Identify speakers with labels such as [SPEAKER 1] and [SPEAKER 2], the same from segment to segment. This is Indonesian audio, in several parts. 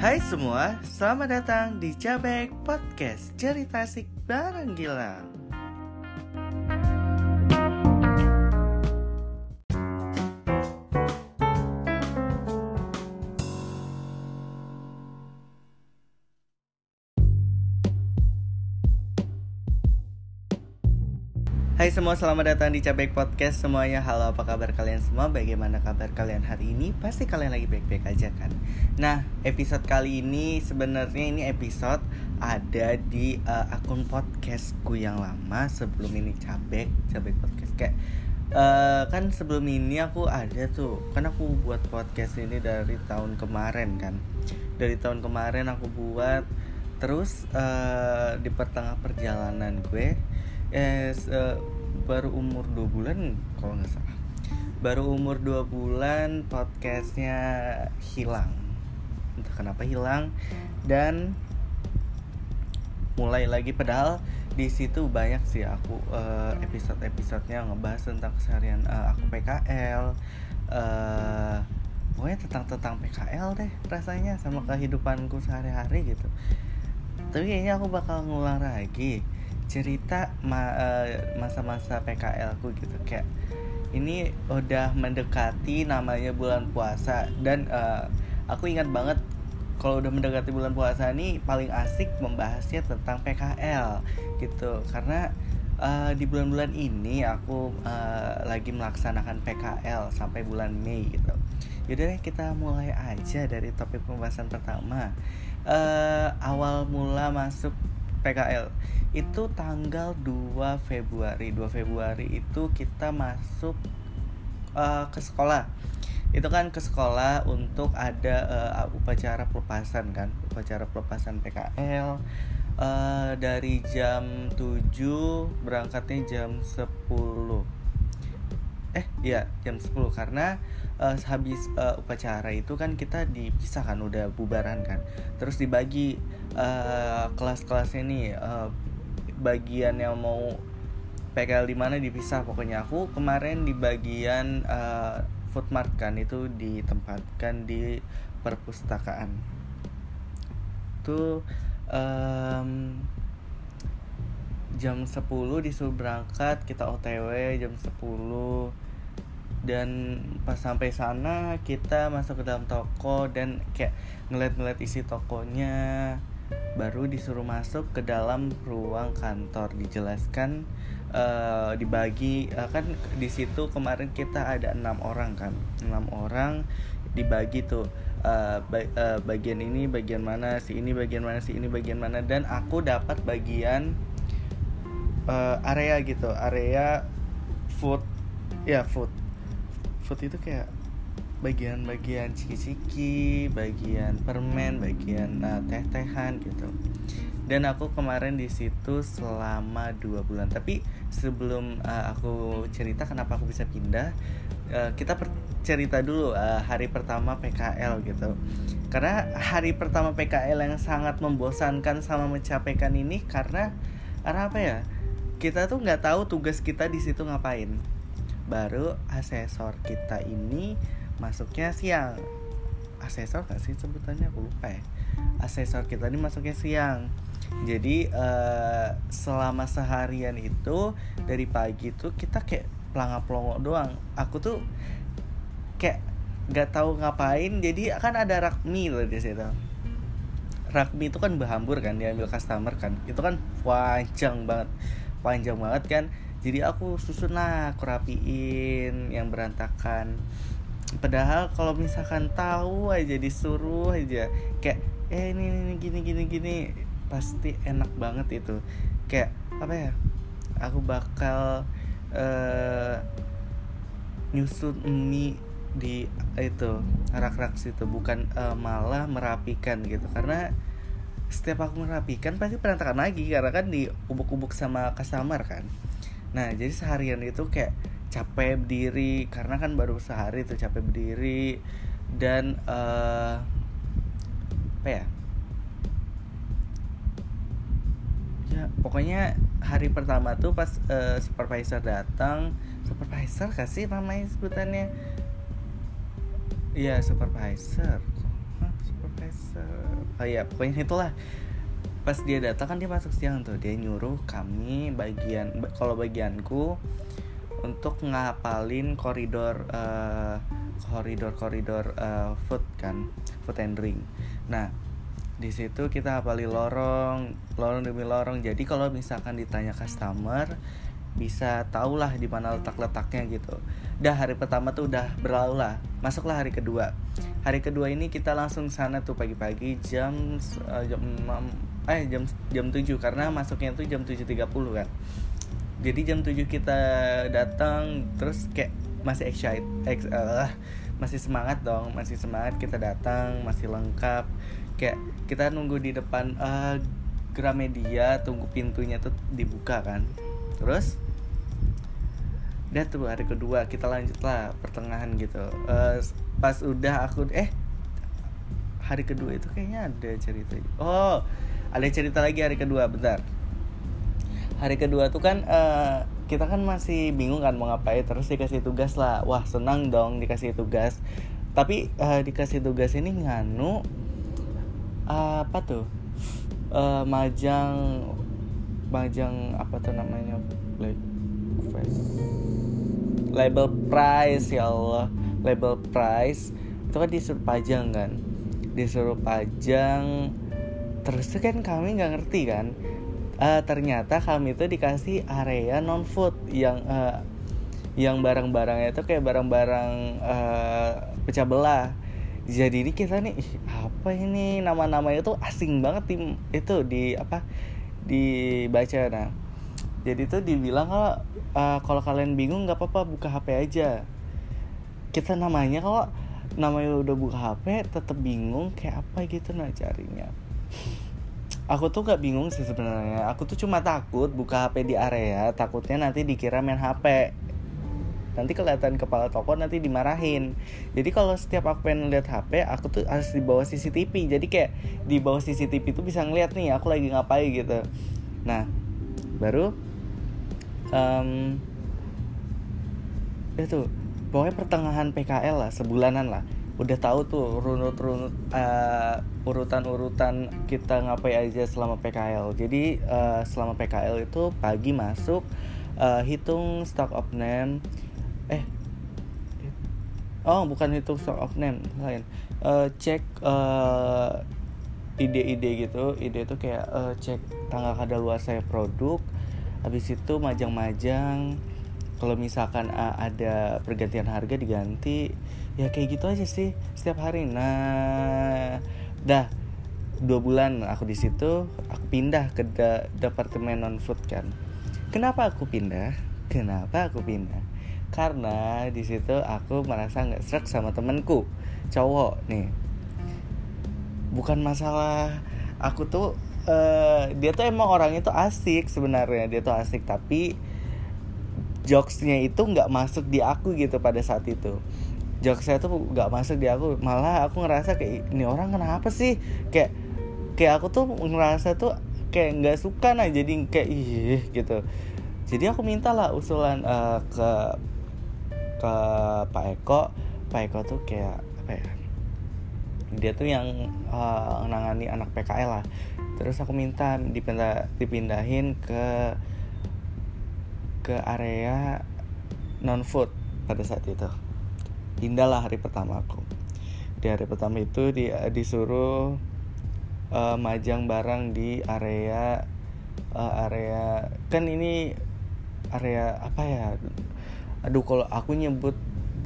[SPEAKER 1] Hai semua, selamat datang di Cabek Podcast Cerita Asik Bareng Gilang Hai semua, selamat datang di Cabek Podcast semuanya Halo, apa kabar kalian semua? Bagaimana kabar kalian hari ini? Pasti kalian lagi baik-baik aja kan? Nah, episode kali ini sebenarnya ini episode ada di uh, akun podcastku yang lama sebelum ini Cabek, Cabek Podcast Kayak uh, kan sebelum ini aku ada tuh Kan aku buat podcast ini dari tahun kemarin kan Dari tahun kemarin aku buat Terus uh, di pertengah perjalanan gue eh uh, baru umur dua bulan kalau nggak salah. Baru umur dua bulan podcastnya hilang. Entah kenapa hilang. Dan mulai lagi padahal di situ banyak sih aku uh, episode-episodenya ngebahas tentang keseharian uh, aku PKL uh, pokoknya tentang tentang PKL deh rasanya sama kehidupanku sehari-hari gitu. Tapi kayaknya aku bakal ngulang lagi cerita eh, masa-masa PKL ku gitu kayak ini udah mendekati namanya bulan puasa dan uh, aku ingat banget kalau udah mendekati bulan puasa ini paling asik membahasnya tentang PKL gitu karena uh, di bulan-bulan ini aku uh, lagi melaksanakan PKL sampai bulan Mei gitu. Yaudah kita mulai aja dari topik pembahasan pertama. Uh, awal mula masuk PKL itu tanggal 2 Februari. 2 Februari itu kita masuk uh, ke sekolah. Itu kan ke sekolah untuk ada uh, upacara pelepasan kan. Upacara pelepasan PKL uh, dari jam 7 berangkatnya jam 10 eh ya jam 10 karena uh, habis uh, upacara itu kan kita dipisah kan udah bubaran kan. Terus dibagi uh, kelas-kelasnya nih uh, bagian yang mau PKL di mana dipisah pokoknya. Aku kemarin di bagian uh, food mart kan itu ditempatkan di perpustakaan. Tuh um, jam 10 disuruh berangkat kita OTW jam 10 dan pas sampai sana kita masuk ke dalam toko dan kayak ngeliat-ngeliat isi tokonya. Baru disuruh masuk ke dalam ruang kantor dijelaskan uh, dibagi uh, kan di situ kemarin kita ada enam orang kan? Enam orang dibagi tuh uh, ba bagian ini bagian mana si ini bagian mana si ini bagian mana. Dan aku dapat bagian uh, area gitu area food ya food food itu kayak bagian-bagian ciki-ciki, bagian permen, bagian uh, teh-tehan gitu. Dan aku kemarin di situ selama dua bulan. Tapi sebelum uh, aku cerita kenapa aku bisa pindah, uh, kita cerita dulu uh, hari pertama PKL gitu. Karena hari pertama PKL yang sangat membosankan sama mencapaikan ini karena karena apa ya? kita tuh nggak tahu tugas kita di situ ngapain baru asesor kita ini masuknya siang. Asesor gak sih sebutannya? Aku lupa ya. Asesor kita ini masuknya siang. Jadi uh, selama seharian itu dari pagi tuh kita kayak pelangap pelongo doang. Aku tuh kayak nggak tahu ngapain. Jadi kan ada rakmi loh di situ. Rakmi itu kan berhambur kan diambil customer kan. Itu kan panjang banget. Panjang banget kan jadi aku susun lah aku rapiin yang berantakan. Padahal kalau misalkan tahu aja disuruh aja kayak eh ini ini gini gini gini pasti enak banget itu. Kayak apa ya aku bakal uh, nyusun mie di itu rak-rak situ bukan uh, malah merapikan gitu. Karena setiap aku merapikan pasti berantakan lagi karena kan di ubuk-ubuk sama customer kan nah jadi seharian itu kayak capek berdiri karena kan baru sehari tuh capek berdiri dan uh, apa ya? Ya pokoknya hari pertama tuh pas uh, supervisor datang supervisor kasih namanya sebutannya? Iya supervisor. Hah, supervisor? Oh iya pokoknya itulah pas dia datang kan dia masuk siang tuh. Dia nyuruh kami bagian kalau bagianku untuk ngapalin koridor uh, koridor koridor uh, food kan food and drink. Nah di situ kita apali lorong lorong demi lorong. Jadi kalau misalkan ditanya customer bisa tau lah di mana letak letaknya gitu. Dah hari pertama tuh udah berlalu lah masuklah hari kedua. Hari kedua ini kita langsung sana tuh pagi-pagi jam uh, jam eh jam jam 7 karena masuknya tuh jam 7.30 kan. Jadi jam 7 kita datang terus kayak masih excited ex, uh, masih semangat dong masih semangat kita datang masih lengkap. Kayak kita nunggu di depan uh, Gramedia tunggu pintunya tuh dibuka kan. Terus udah tuh hari kedua kita lanjut lah pertengahan gitu. Uh, pas udah aku eh hari kedua itu kayaknya ada cerita oh ada cerita lagi hari kedua bentar. Hari kedua tuh kan uh, kita kan masih bingung kan mau ngapain terus dikasih tugas lah. Wah senang dong dikasih tugas. Tapi uh, dikasih tugas ini nganu uh, apa tuh? Uh, majang majang apa tuh namanya? Like label price ya Allah. Label price. Itu kan disuruh pajang kan? Disuruh pajang terus tuh kan kami nggak ngerti kan. Uh, ternyata kami itu dikasih area non food yang uh, yang barang-barangnya itu kayak barang-barang uh, pecah belah. Jadi ini kita nih apa ini? Nama-nama itu asing banget tim itu di apa dibaca. Nah jadi itu dibilang kalau uh, kalau kalian bingung nggak apa-apa buka HP aja. Kita namanya kalau namanya udah buka HP tetap bingung kayak apa gitu nah carinya aku tuh gak bingung sih sebenarnya. Aku tuh cuma takut buka HP di area takutnya nanti dikira main HP nanti kelihatan kepala toko nanti dimarahin. Jadi kalau setiap aku pengen lihat HP aku tuh harus di bawah CCTV jadi kayak di bawah CCTV tuh bisa ngeliat nih aku lagi ngapain gitu. Nah baru um, itu pokoknya pertengahan PKL lah sebulanan lah udah tahu tuh runut-runut uh, urutan-urutan kita ngapain aja selama PKL. Jadi uh, selama PKL itu pagi masuk uh, hitung stock of name eh oh bukan hitung stock of name lain. Uh, cek uh, ide-ide gitu. Ide itu kayak uh, cek tanggal kadaluarsa produk habis itu majang-majang. Kalau misalkan ada pergantian harga diganti ya kayak gitu aja sih setiap hari. Nah dah dua bulan aku di situ aku pindah ke da departemen non food kan. Kenapa aku pindah? Kenapa aku pindah? Karena di situ aku merasa nggak serak sama temenku cowok nih. Bukan masalah aku tuh uh, dia tuh emang orang itu asik sebenarnya dia tuh asik. Tapi jokesnya itu nggak masuk di aku gitu pada saat itu jokesnya tuh nggak masuk di aku. Malah aku ngerasa kayak ini orang kenapa sih? Kayak kayak aku tuh ngerasa tuh kayak nggak suka nah jadi kayak ih gitu. Jadi aku minta lah usulan uh, ke ke Pak Eko. Pak Eko tuh kayak apa ya dia tuh yang uh, nangani anak PKL lah. Terus aku minta dipindah dipindahin ke ke area non food pada saat itu indahlah hari pertama aku. Di hari pertama itu di, disuruh uh, majang barang di area uh, area kan ini area apa ya? Aduh kalau aku nyebut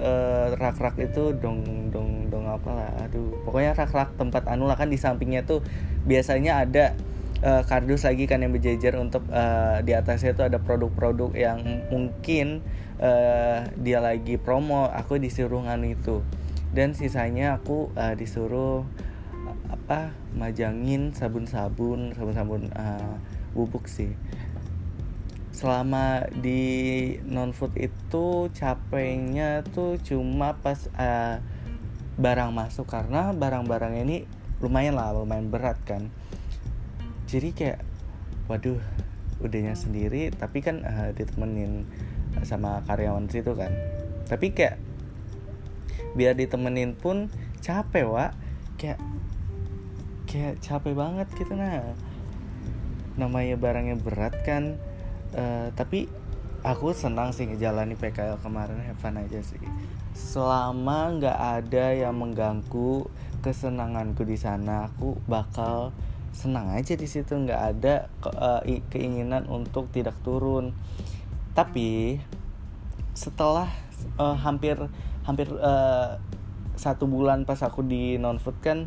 [SPEAKER 1] uh, rak-rak itu dong dong dong apa lah aduh. Pokoknya rak-rak tempat anu lah kan di sampingnya tuh biasanya ada uh, kardus lagi kan yang berjejer untuk uh, di atasnya itu ada produk-produk yang mungkin uh, dia lagi promo aku disuruh nganu itu. Dan sisanya aku uh, disuruh uh, apa majangin sabun-sabun sabun-sabun uh, bubuk sih. Selama di non food itu capeknya tuh cuma pas uh, barang masuk. Karena barang-barang ini lumayan lah lumayan berat kan jadi kayak waduh udahnya sendiri tapi kan uh, ditemenin sama karyawan situ kan. Tapi kayak biar ditemenin pun capek wa kayak kayak capek banget gitu nah. Namanya barangnya berat kan uh, tapi aku senang sih ngejalani PKL kemarin have aja sih. Selama nggak ada yang mengganggu kesenanganku di sana aku bakal senang aja di situ nggak ada ke, uh, keinginan untuk tidak turun. Tapi setelah uh, hampir hampir uh, satu bulan pas aku di non food kan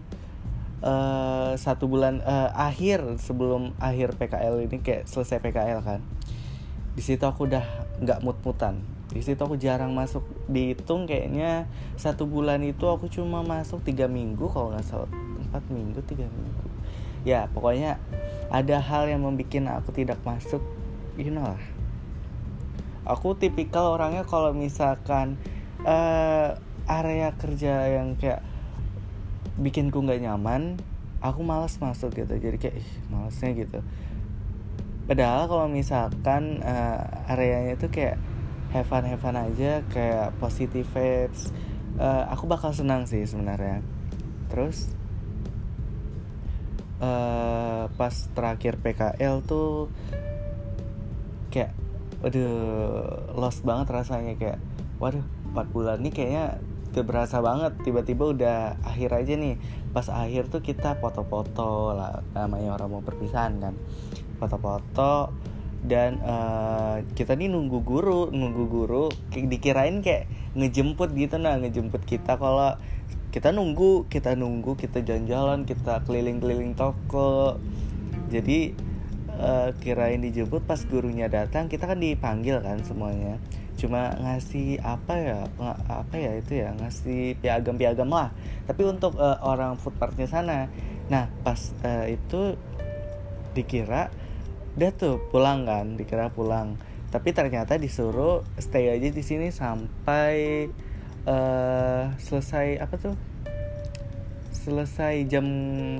[SPEAKER 1] uh, satu bulan uh, akhir sebelum akhir PKL ini kayak selesai PKL kan di situ aku udah nggak mut-mutan. Di situ aku jarang masuk. Dihitung kayaknya satu bulan itu aku cuma masuk tiga minggu kalau nggak salah. Empat minggu tiga minggu ya pokoknya ada hal yang membuat aku tidak masuk. You know lah aku tipikal orangnya kalau misalkan uh, area kerja yang kayak bikin ku nggak nyaman aku malas masuk gitu. Jadi kayak ih malasnya gitu. Padahal kalau misalkan uh, areanya itu kayak have fun have fun aja kayak positive vibes uh, aku bakal senang sih sebenarnya. Terus uh, pas terakhir PKL tuh kayak waduh lost banget rasanya kayak waduh 4 bulan nih kayaknya udah berasa banget tiba-tiba udah akhir aja nih. Pas akhir tuh kita foto-foto lah namanya orang mau perpisahan kan. Foto-foto dan uh, kita nih nunggu guru nunggu guru dikirain kayak ngejemput gitu nah ngejemput kita kalau kita nunggu kita nunggu kita jalan-jalan kita keliling-keliling toko. Jadi uh, kirain dijemput pas gurunya datang kita kan dipanggil kan semuanya. Cuma ngasih apa ya apa ya itu ya ngasih piagam-piagam lah. Tapi untuk uh, orang food partnya sana. Nah pas uh, itu dikira udah tuh pulang kan? Dikira pulang. Tapi ternyata disuruh stay aja di sini sampai uh, selesai apa tuh? Selesai jam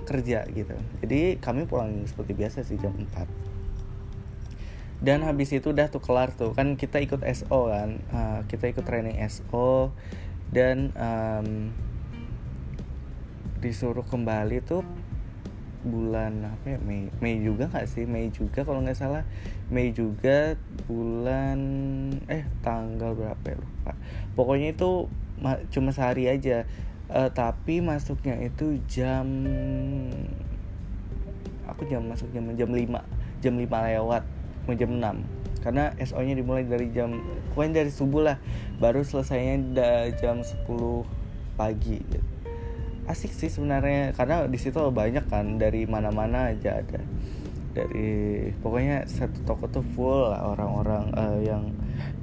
[SPEAKER 1] kerja gitu. Jadi kami pulang seperti biasa sih jam 4 dan habis itu udah tuh kelar tuh. Kan kita ikut SO kan. Uh, kita ikut training SO dan um, disuruh kembali tuh bulan apa ya Mei Mei juga nggak sih? Mei juga kalau nggak salah. Mei juga bulan eh tanggal berapa ya? Lupa. Pokoknya itu cuma sehari aja. Uh, tapi masuknya itu jam aku jam masuk jam jam 5 jam 5 lewat mau jam 6 karena SO nya dimulai dari jam pokoknya dari subuh lah baru selesainya jam 10 pagi gitu asik sih sebenarnya karena di situ banyak kan dari mana-mana aja ada. Dari pokoknya satu toko tuh full orang-orang uh, yang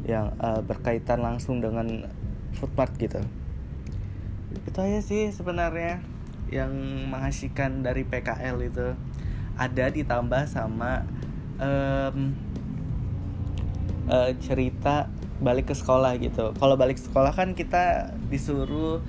[SPEAKER 1] yang uh, berkaitan langsung dengan food mart gitu. Itu aja sih sebenarnya yang mengasihkan dari PKL itu. Ada ditambah sama um, uh, cerita balik ke sekolah gitu. Kalau balik sekolah kan kita disuruh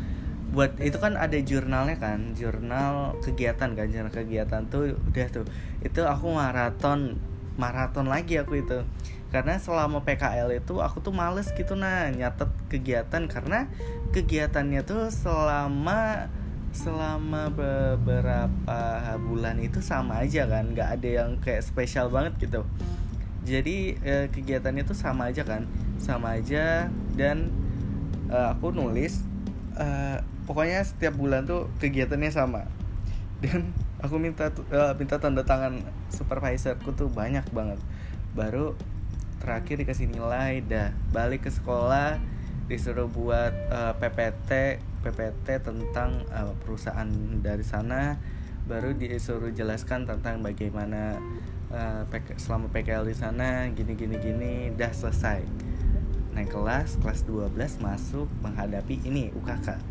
[SPEAKER 1] buat itu kan ada jurnalnya kan jurnal kegiatan kan jurnal kegiatan tuh udah tuh. Itu aku maraton maraton lagi aku itu. Karena selama PKL itu aku tuh males gitu nah nyatet kegiatan. Karena kegiatannya tuh selama selama beberapa bulan itu sama aja kan nggak ada yang kayak spesial banget gitu. Jadi eh, kegiatannya tuh sama aja kan sama aja. Dan eh, aku nulis eh, pokoknya setiap bulan tuh kegiatannya sama. Dan aku minta uh, minta tanda tangan supervisorku tuh banyak banget. Baru terakhir dikasih nilai dah. Balik ke sekolah disuruh buat uh, eh, PPT PPT tentang uh, perusahaan dari sana. Baru disuruh jelaskan tentang bagaimana uh, selama PKL di sana gini gini gini. Dah selesai. Naik kelas kelas 12 masuk menghadapi ini UKK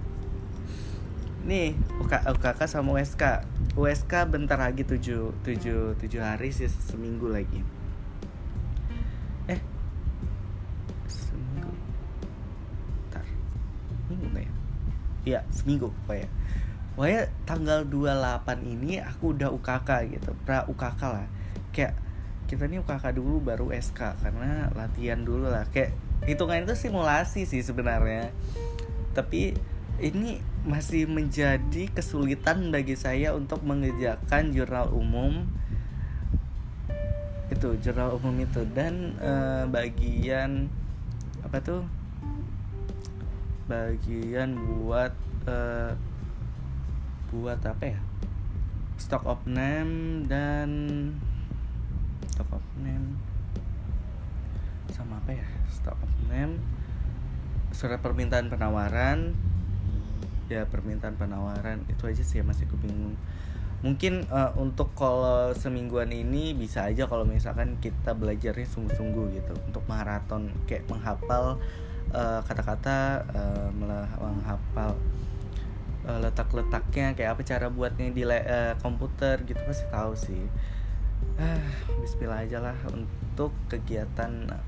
[SPEAKER 1] nih UK, UKK sama USK USK bentar lagi 7 7 7 hari sih seminggu lagi. Eh seminggu? Ntar minggu gak ya? Iya seminggu pokoknya. Pokoknya tanggal 28 ini aku udah UKK gitu pra UKK lah. Kayak kita nih UKK dulu baru SK karena latihan dulu lah. Kayak hitungan itu simulasi sih sebenarnya. Tapi ini masih menjadi kesulitan bagi saya untuk mengerjakan jurnal umum. Itu jurnal umum itu. Dan uh, bagian apa tuh? Bagian buat uh, buat apa ya? Stock of name dan stock of name sama apa ya? Stock of name surat permintaan penawaran ya permintaan penawaran itu aja sih masih kebingung mungkin uh, untuk kalau semingguan ini bisa aja kalau misalkan kita belajarnya sungguh-sungguh gitu. Untuk maraton kayak menghafal uh, kata-kata uh, menghafal uh, letak-letaknya kayak apa cara buatnya di uh, komputer gitu pasti tahu sih. Ah Bismillah aja lah. Untuk kegiatan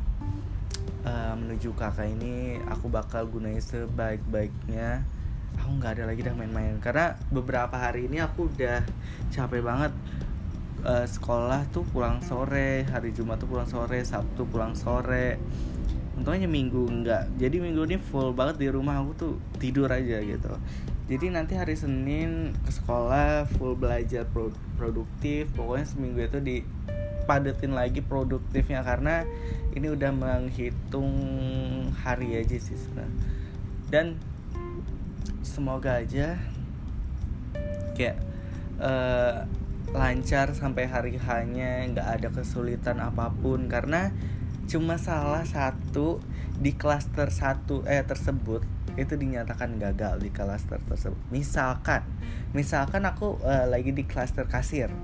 [SPEAKER 1] uh, menuju kakak ini aku bakal gunain sebaik-baiknya aku nggak ada lagi dah main-main. Karena beberapa hari ini aku udah capek banget uh, sekolah tuh pulang sore hari Jumat tuh pulang sore Sabtu pulang sore. Untungnya minggu enggak jadi minggu ini full banget di rumah aku tuh tidur aja gitu. Jadi nanti hari Senin ke sekolah full belajar pro produktif. Pokoknya seminggu itu dipadetin lagi produktifnya. Karena ini udah menghitung hari aja sih sebenarnya. Dan semoga aja kayak uh, lancar sampai hari hanya nggak ada kesulitan apa pun. Karena cuma salah satu di klaster satu eh tersebut itu dinyatakan gagal di klaster tersebut. Misalkan misalkan aku uh, lagi di klaster kasir.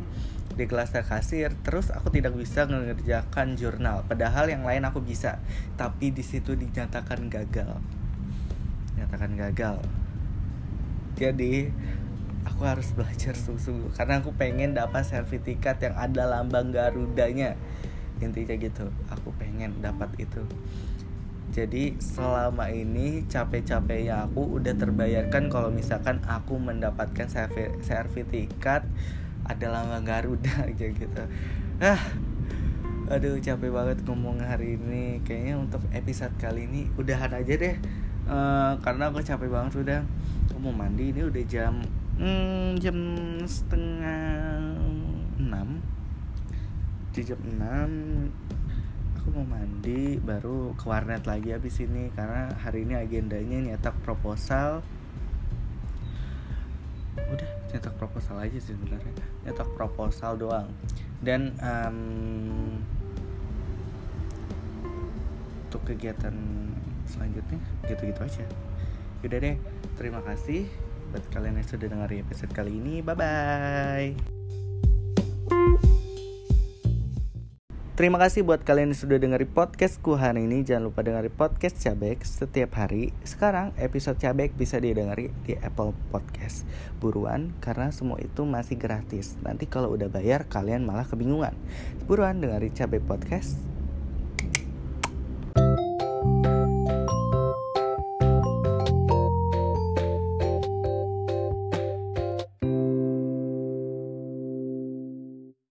[SPEAKER 1] Di klaster kasir terus aku tidak bisa mengerjakan jurnal. Padahal yang lain aku bisa tapi di situ dinyatakan gagal. Dinyatakan gagal jadi aku harus belajar sungguh-sungguh. Karena aku pengen dapat sertifikat yang ada lambang garudanya. Intinya gitu aku pengen dapat itu. Jadi selama ini capek-capeknya aku udah terbayarkan kalau misalkan aku mendapatkan sertifikat ada lambang Garuda gitu. Ah aduh capek banget ngomong hari ini. Kayaknya untuk episode kali ini udahan aja deh uh, karena aku capek banget udah. Aku mau mandi ini udah jam hmm, jam setengah enam. Di jam enam aku mau mandi baru ke warnet lagi abis ini karena hari ini agendanya nyetak proposal. Udah nyetak proposal aja sih sebenarnya. Nyetak proposal doang. Dan um, untuk kegiatan selanjutnya gitu-gitu aja Yaudah deh, terima kasih buat kalian yang sudah dengar episode kali ini. Bye bye. Terima kasih buat kalian yang sudah dengar podcastku hari ini. Jangan lupa dengar podcast Cabek setiap hari. Sekarang episode Cabek bisa didengari di Apple Podcast. Buruan karena semua itu masih gratis. Nanti kalau udah bayar kalian malah kebingungan. Buruan dengari Cabek Podcast